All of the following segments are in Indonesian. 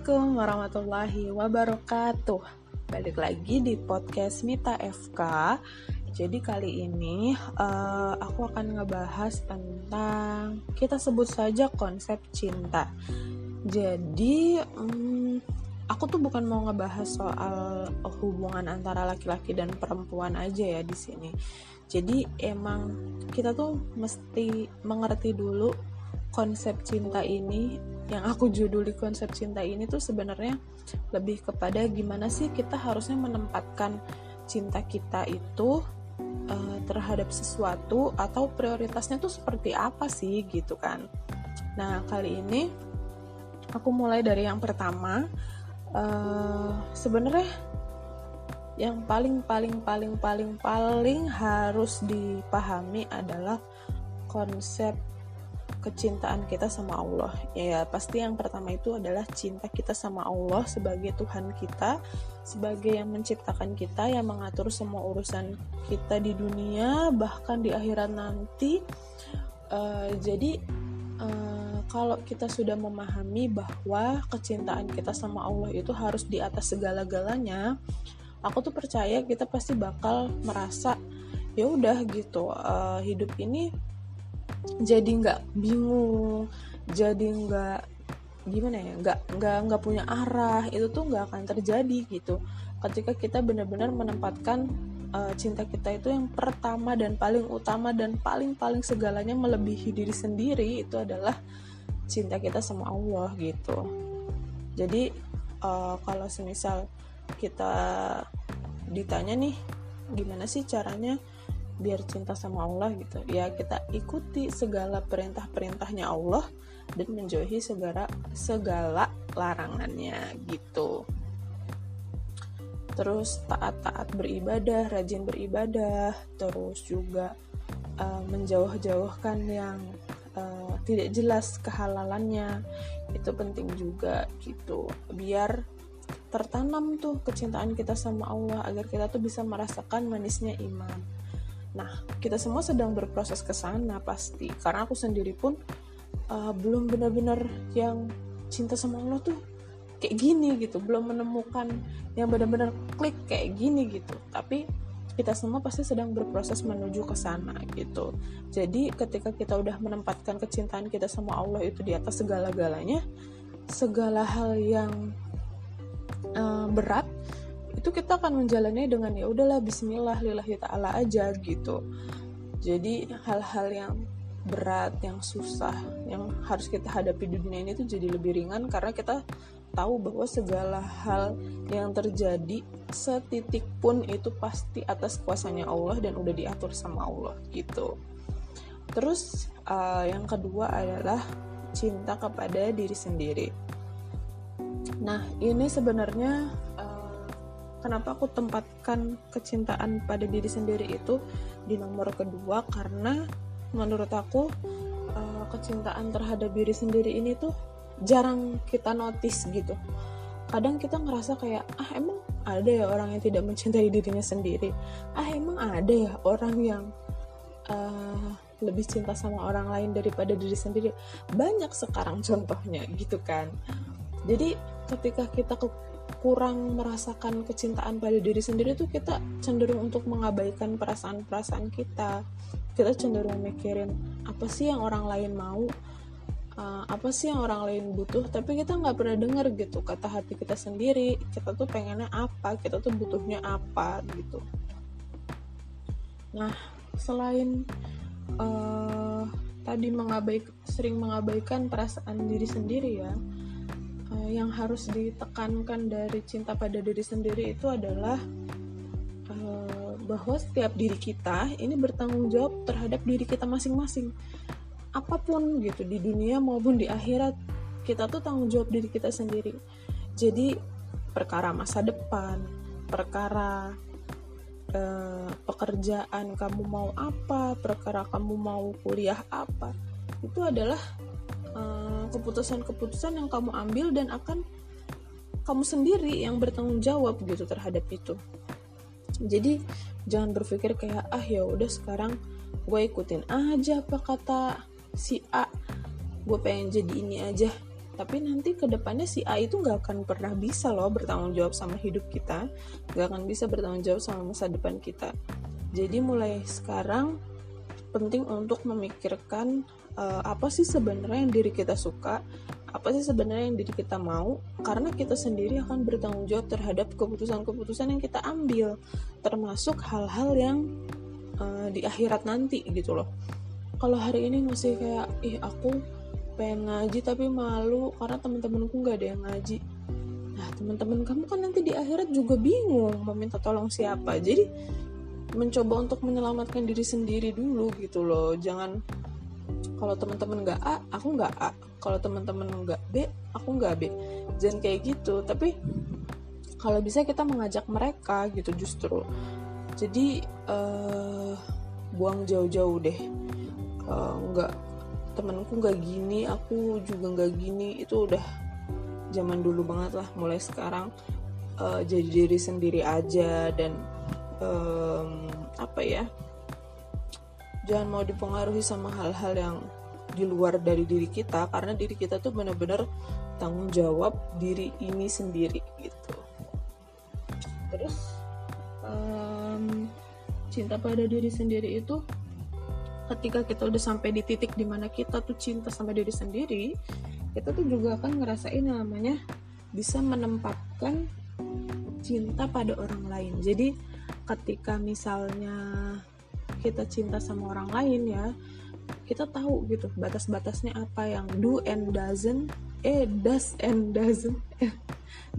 Assalamualaikum warahmatullahi wabarakatuh. Balik lagi di podcast Mita FK. Jadi kali ini uh, aku akan ngebahas tentang kita sebut saja konsep cinta. Jadi um, aku tuh bukan mau ngebahas soal hubungan antara laki-laki dan perempuan aja ya di sini. Jadi emang kita tuh mesti mengerti dulu konsep cinta ini yang aku juduli konsep cinta ini tuh sebenarnya lebih kepada gimana sih kita harusnya menempatkan cinta kita itu uh, terhadap sesuatu atau prioritasnya tuh seperti apa sih gitu kan. Nah kali ini aku mulai dari yang pertama. Uh, sebenarnya yang paling paling paling paling paling harus dipahami adalah konsep kecintaan kita sama Allah. Ya pasti yang pertama itu adalah cinta kita sama Allah sebagai Tuhan kita sebagai yang menciptakan kita yang mengatur semua urusan kita di dunia bahkan di akhirat nanti. Uh, jadi uh, kalau kita sudah memahami bahwa kecintaan kita sama Allah itu harus di atas segala-galanya aku tuh percaya kita pasti bakal merasa ya udah gitu. Uh, hidup ini jadi nggak bingung jadi nggak gimana ya nggak nggak nggak punya arah itu tuh nggak akan terjadi gitu. Ketika kita benar-benar menempatkan uh, cinta kita itu yang pertama dan paling utama dan paling paling segalanya melebihi diri sendiri itu adalah cinta kita sama Allah gitu. Jadi uh, kalau semisal kita ditanya nih gimana sih caranya biar cinta sama Allah gitu. Ya kita ikuti segala perintah-perintahnya Allah dan menjauhi segala segala larangannya gitu. Terus taat-taat beribadah rajin beribadah terus juga uh, menjauh-jauhkan yang uh, tidak jelas kehalalannya. Itu penting juga gitu. Biar tertanam tuh kecintaan kita sama Allah agar kita tuh bisa merasakan manisnya iman Nah, kita semua sedang berproses ke sana pasti. Karena aku sendiri pun uh, belum benar-benar yang cinta sama Allah tuh kayak gini gitu, belum menemukan yang benar-benar klik kayak gini gitu. Tapi kita semua pasti sedang berproses menuju ke sana gitu. Jadi ketika kita udah menempatkan kecintaan kita sama Allah itu di atas segala-galanya, segala hal yang uh, berat itu kita akan menjalani dengan ya udahlah Bismillah lillahi taala aja gitu. Jadi hal-hal yang berat yang susah yang harus kita hadapi di dunia ini tuh jadi lebih ringan karena kita tahu bahwa segala hal yang terjadi setitik pun itu pasti atas kuasanya Allah dan udah diatur sama Allah gitu. Terus uh, yang kedua adalah cinta kepada diri sendiri. Nah ini sebenarnya kenapa aku tempatkan kecintaan pada diri sendiri itu di nomor kedua? Karena menurut aku uh, kecintaan terhadap diri sendiri ini tuh jarang kita notice gitu. Kadang kita ngerasa kayak ah emang ada ya orang yang tidak mencintai dirinya sendiri? Ah emang ada ya orang yang uh, lebih cinta sama orang lain daripada diri sendiri? Banyak sekarang contohnya gitu kan. Jadi ketika kita kurang merasakan kecintaan pada diri sendiri tuh kita cenderung untuk mengabaikan perasaan-perasaan kita. Kita cenderung mikirin apa sih yang orang lain mau? Uh, apa sih yang orang lain butuh? Tapi kita nggak pernah denger gitu kata hati kita sendiri. Kita tuh pengennya apa? Kita tuh butuhnya apa gitu. Nah selain uh, tadi mengabaik sering mengabaikan perasaan diri sendiri ya uh, yang harus ditekankan dari cinta pada diri sendiri itu adalah uh, bahwa setiap diri kita ini bertanggung jawab terhadap diri kita masing-masing. Apa pun gitu di dunia maupun di akhirat kita tuh tanggung jawab diri kita sendiri. Jadi perkara masa depan perkara uh, pekerjaan kamu mau apa perkara kamu mau kuliah apa itu adalah Eh, keputusan-keputusan yang kamu ambil dan akan kamu sendiri yang bertanggung jawab gitu terhadap itu. Jadi jangan berpikir kayak ah ya udah sekarang gue ikutin aja apa kata si A. Gue pengen jadi ini aja. Tapi nanti ke depannya si A itu nggak akan pernah bisa loh bertanggung jawab sama hidup kita nggak akan bisa bertanggung jawab sama masa depan kita. Jadi mulai sekarang penting untuk memikirkan uh, apa sih sebenarnya yang diri kita suka apa sih sebenarnya yang diri kita mau karena kita sendiri akan bertanggung jawab terhadap keputusan-keputusan yang kita ambil termasuk hal-hal yang uh, di akhirat nanti gitu loh. Kalau hari ini masih kayak ih aku pengen ngaji tapi malu karena teman-temanku nggak ada yang ngaji. Nah teman-teman kamu kan nanti di akhirat juga bingung meminta tolong siapa. Jadi mencoba untuk menyelamatkan diri sendiri dulu gitu loh. Jangan kalau teman-teman nggak A aku nggak A. Kalau teman-teman nggak B aku nggak B. Jangan kayak gitu. Tapi kalau bisa kita mengajak mereka gitu justru. Jadi uh, buang jauh-jauh deh. Uh, nggak temanku nggak gini aku juga nggak gini. Itu udah zaman dulu banget lah. Mulai sekarang uh, jadi diri sendiri aja dan um, apa ya jangan mau dipengaruhi sama hal-hal yang di luar dari diri kita karena diri kita tuh bener-bener tanggung jawab diri ini sendiri gitu. Terus um, cinta pada diri sendiri itu ketika kita udah sampai di titik di mana kita tuh cinta sama diri sendiri kita tuh juga akan ngerasain namanya bisa menempatkan cinta pada orang lain. Jadi ketika misalnya kita cinta sama orang lain ya kita tahu gitu batas-batasnya apa yang do and doesn't eh does and doesn't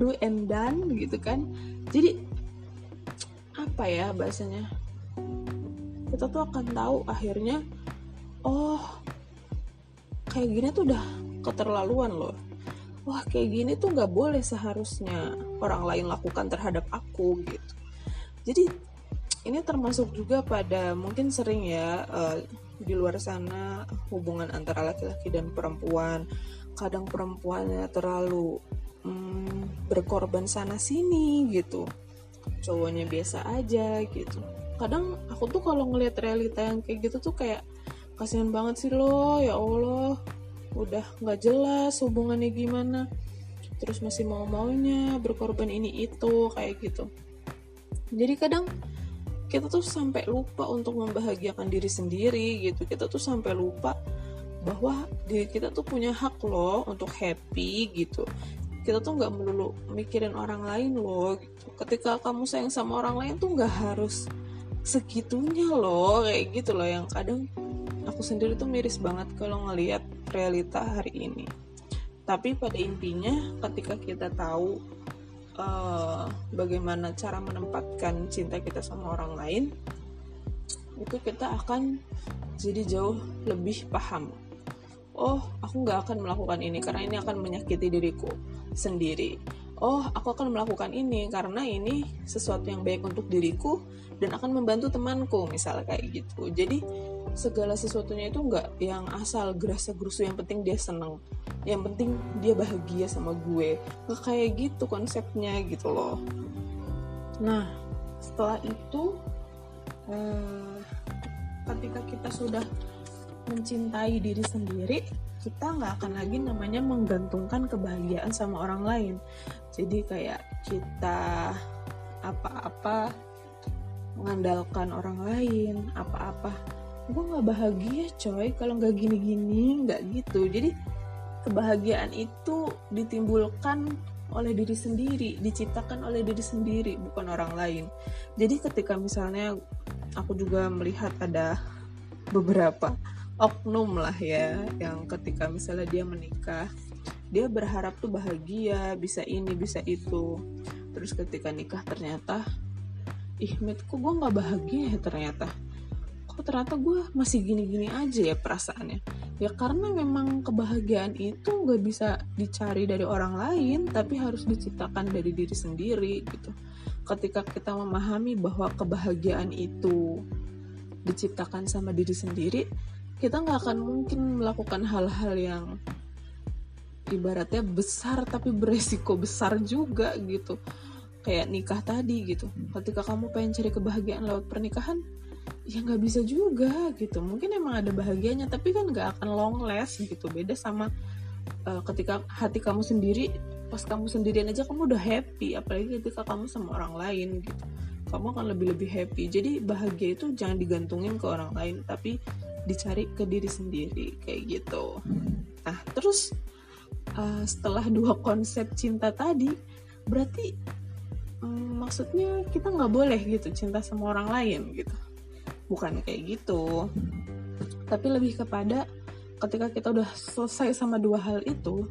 do and done gitu kan. Jadi apa ya bahasanya? Kita tuh akan tahu akhirnya oh kayak gini tuh udah keterlaluan loh. Wah kayak gini tuh nggak boleh seharusnya orang lain lakukan terhadap aku gitu jadi ini termasuk juga pada mungkin sering ya uh, di luar sana hubungan antara laki-laki dan perempuan. Kadang perempuannya terlalu hmm, berkorban sana sini gitu. Cowoknya biasa aja gitu. Kadang aku tuh kalau ngelihat realita yang kayak gitu tuh kayak kasihan banget sih lo ya Allah. Udah nggak jelas hubungannya gimana. Terus masih mau maunya berkorban ini itu kayak gitu jadi kadang kita tuh sampai lupa untuk membahagiakan diri sendiri gitu. Kita tuh sampai lupa bahwa diri kita tuh punya hak loh untuk happy gitu. Kita tuh nggak melulu mikirin orang lain loh gitu. Ketika kamu sayang sama orang lain tuh nggak harus segitunya loh kayak gitu loh. Yang kadang aku sendiri tuh miris banget kalau ngelihat realita hari ini. Tapi pada intinya ketika kita tahu uh, bagaimana cara menempatkan cinta kita sama orang lain itu kita akan jadi jauh lebih paham. Oh aku nggak akan melakukan ini karena ini akan menyakiti diriku sendiri. Oh aku akan melakukan ini karena ini sesuatu yang baik untuk diriku dan akan membantu temanku misalnya kayak gitu. Jadi segala sesuatunya itu nggak yang asal gerasa gerusu yang penting dia seneng yang penting dia bahagia sama gue. Nggak kayak gitu konsepnya gitu loh. Nah setelah itu eh, ketika kita sudah mencintai diri sendiri kita nggak akan lagi namanya menggantungkan kebahagiaan sama orang lain. Jadi kayak kita apa-apa mengandalkan orang lain apa-apa. Gue nggak bahagia coy kalau nggak gini-gini nggak gitu. Jadi kebahagiaan itu ditimbulkan oleh diri sendiri diciptakan oleh diri sendiri bukan orang lain. Jadi ketika misalnya aku juga melihat ada beberapa oknum lah ya yang ketika misalnya dia menikah dia berharap tuh bahagia bisa ini bisa itu. Terus ketika nikah ternyata ih met kok gue nggak bahagia ya ternyata kok ternyata gue masih gini-gini aja ya perasaannya. Ya karena memang kebahagiaan itu nggak bisa dicari dari orang lain tapi harus diciptakan dari diri sendiri gitu. Ketika kita memahami bahwa kebahagiaan itu diciptakan sama diri sendiri kita nggak akan mungkin melakukan hal-hal yang ibaratnya besar tapi beresiko besar juga gitu. Kayak nikah tadi gitu. Ketika kamu pengen cari kebahagiaan lewat pernikahan ya nggak bisa juga gitu. Mungkin emang ada bahagianya tapi kan nggak akan long last gitu. Beda sama uh, ketika hati kamu sendiri pas kamu sendirian aja kamu udah happy. Apalagi ketika kamu sama orang lain gitu. Kamu akan lebih lebih happy. Jadi bahagia itu jangan digantungin ke orang lain tapi dicari ke diri sendiri kayak gitu. Nah terus uh, setelah dua konsep cinta tadi berarti um, maksudnya kita nggak boleh gitu cinta sama orang lain gitu bukan kayak gitu tapi lebih kepada ketika kita udah selesai sama dua hal itu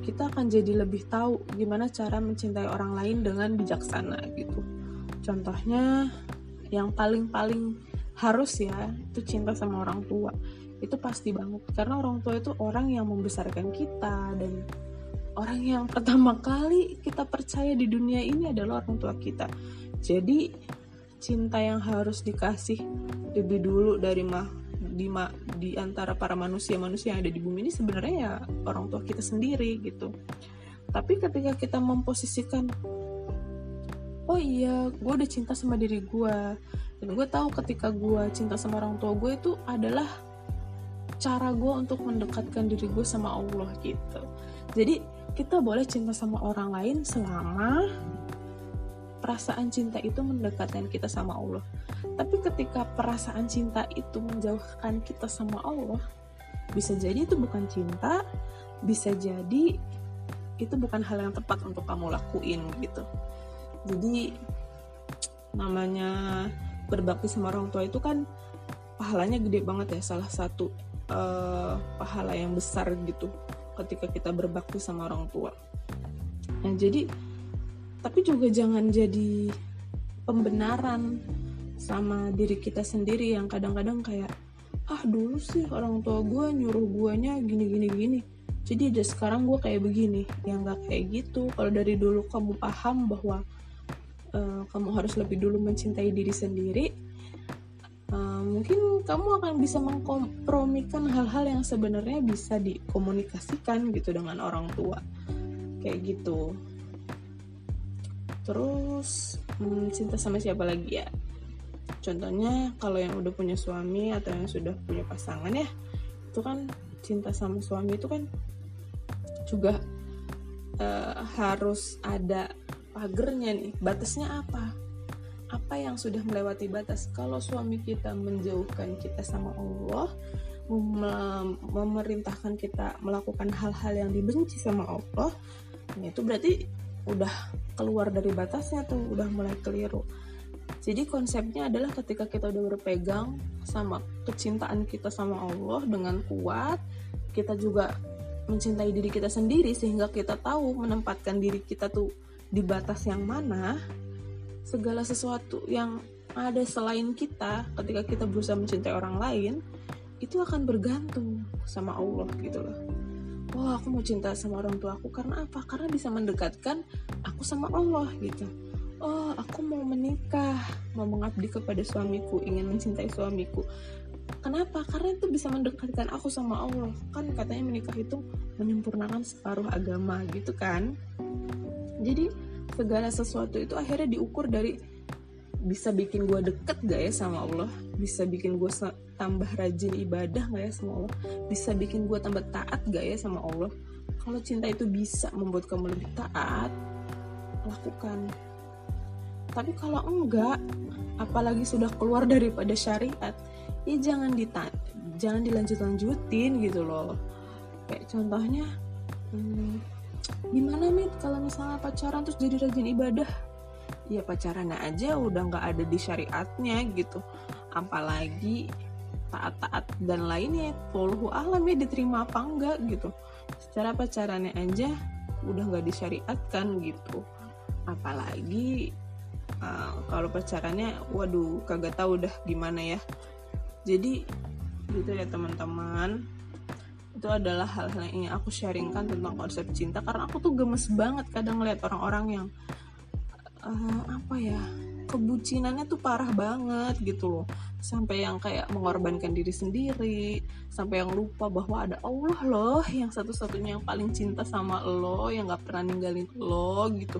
kita akan jadi lebih tahu gimana cara mencintai orang lain dengan bijaksana gitu. Contohnya yang paling-paling harus ya itu cinta sama orang tua. Itu pasti banget karena orang tua itu orang yang membesarkan kita dan orang yang pertama kali kita percaya di dunia ini adalah orang tua kita. Jadi cinta yang harus dikasih lebih dulu dari mah di ma di antara para manusia-manusia yang ada di bumi ini sebenarnya ya orang tua kita sendiri gitu. Tapi ketika kita memposisikan oh iya gue udah cinta sama diri gue dan gue tahu ketika gue cinta sama orang tua gue itu adalah cara gue untuk mendekatkan diri gue sama Allah gitu. Jadi kita boleh cinta sama orang lain selama perasaan cinta itu mendekatkan kita sama Allah. Tapi ketika perasaan cinta itu menjauhkan kita sama Allah, bisa jadi itu bukan cinta, bisa jadi itu bukan hal yang tepat untuk kamu lakuin gitu. Jadi namanya berbakti sama orang tua itu kan pahalanya gede banget ya, salah satu uh, pahala yang besar gitu ketika kita berbakti sama orang tua. Nah, jadi tapi juga jangan jadi pembenaran sama diri kita sendiri yang kadang-kadang kayak ah dulu sih orang tua gue nyuruh guanya gini gini gini. Jadi aja sekarang gue kayak begini. Yang nggak kayak gitu. Kalau dari dulu kamu paham bahwa uh, kamu harus lebih dulu mencintai diri sendiri uh, mungkin kamu akan bisa mengkompromikan hal-hal yang sebenarnya bisa dikomunikasikan gitu dengan orang tua. Kayak gitu terus hmm, cinta sama siapa lagi ya? Contohnya kalau yang udah punya suami atau yang sudah punya pasangan ya itu kan cinta sama suami itu kan juga uh, harus ada pagernya nih. Batasnya apa? Apa yang sudah melewati batas? Kalau suami kita menjauhkan kita sama Allah mem memerintahkan kita melakukan hal-hal yang dibenci sama Allah itu berarti udah keluar dari batasnya tuh udah mulai keliru. Jadi konsepnya adalah ketika kita udah berpegang sama kecintaan kita sama Allah dengan kuat kita juga mencintai diri kita sendiri sehingga kita tahu menempatkan diri kita tuh di batas yang mana segala sesuatu yang ada selain kita ketika kita berusaha mencintai orang lain itu akan bergantung sama Allah gitu loh oh aku mau cinta sama orang tua aku. Karena apa? Karena bisa mendekatkan aku sama Allah gitu. Oh aku mau menikah mau mengabdi kepada suamiku ingin mencintai suamiku. Kenapa? Karena itu bisa mendekatkan aku sama Allah. Kan katanya menikah itu menyempurnakan separuh agama gitu kan? Jadi segala sesuatu itu akhirnya diukur dari bisa bikin gue deket gak ya sama Allah? Bisa bikin gue tambah rajin ibadah gak ya sama Allah? Bisa bikin gue tambah taat gak ya sama Allah? Kalau cinta itu bisa membuat kamu lebih taat lakukan. Tapi kalau enggak apalagi sudah keluar daripada syariat ya jangan ditan jangan dilanjut lanjutin gitu loh. Kayak contohnya hmm, gimana mit kalau misalnya pacaran terus jadi rajin ibadah ya pacarannya aja udah nggak ada di syariatnya gitu. Apalagi taat-taat dan lainnya poluh alam ya diterima apa enggak gitu. Secara pacarannya aja udah nggak disyariatkan gitu. Apalagi uh, kalau pacarannya waduh kagak tahu udah gimana ya. Jadi gitu ya teman-teman. Itu adalah hal-hal yang aku sharingkan tentang konsep cinta. Karena aku tuh gemes banget kadang ngeliat orang-orang yang uh, apa ya kebucinannya tuh parah banget gitu loh. Sampai yang kayak mengorbankan diri sendiri sampai yang lupa bahwa ada Allah loh yang satu-satunya yang paling cinta sama lo yang gak pernah ninggalin lo gitu.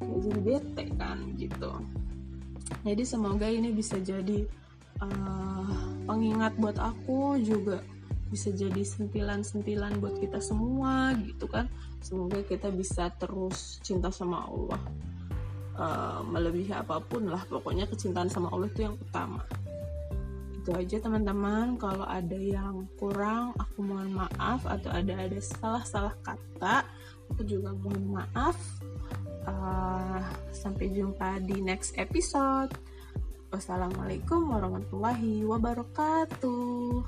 Ya jadi bete kan gitu. Jadi semoga ini bisa jadi uh, pengingat buat aku juga bisa jadi sentilan-sentilan buat kita semua gitu kan. Semoga kita bisa terus cinta sama Allah uh, melebihi apa pun lah. Pokoknya kecintaan sama Allah itu yang utama. Itu aja teman-teman. Kalau ada yang kurang aku mohon maaf. Atau ada ada salah-salah kata aku juga mohon maaf. Uh, sampai jumpa di next episode. Wassalamualaikum warahmatullahi wabarakatuh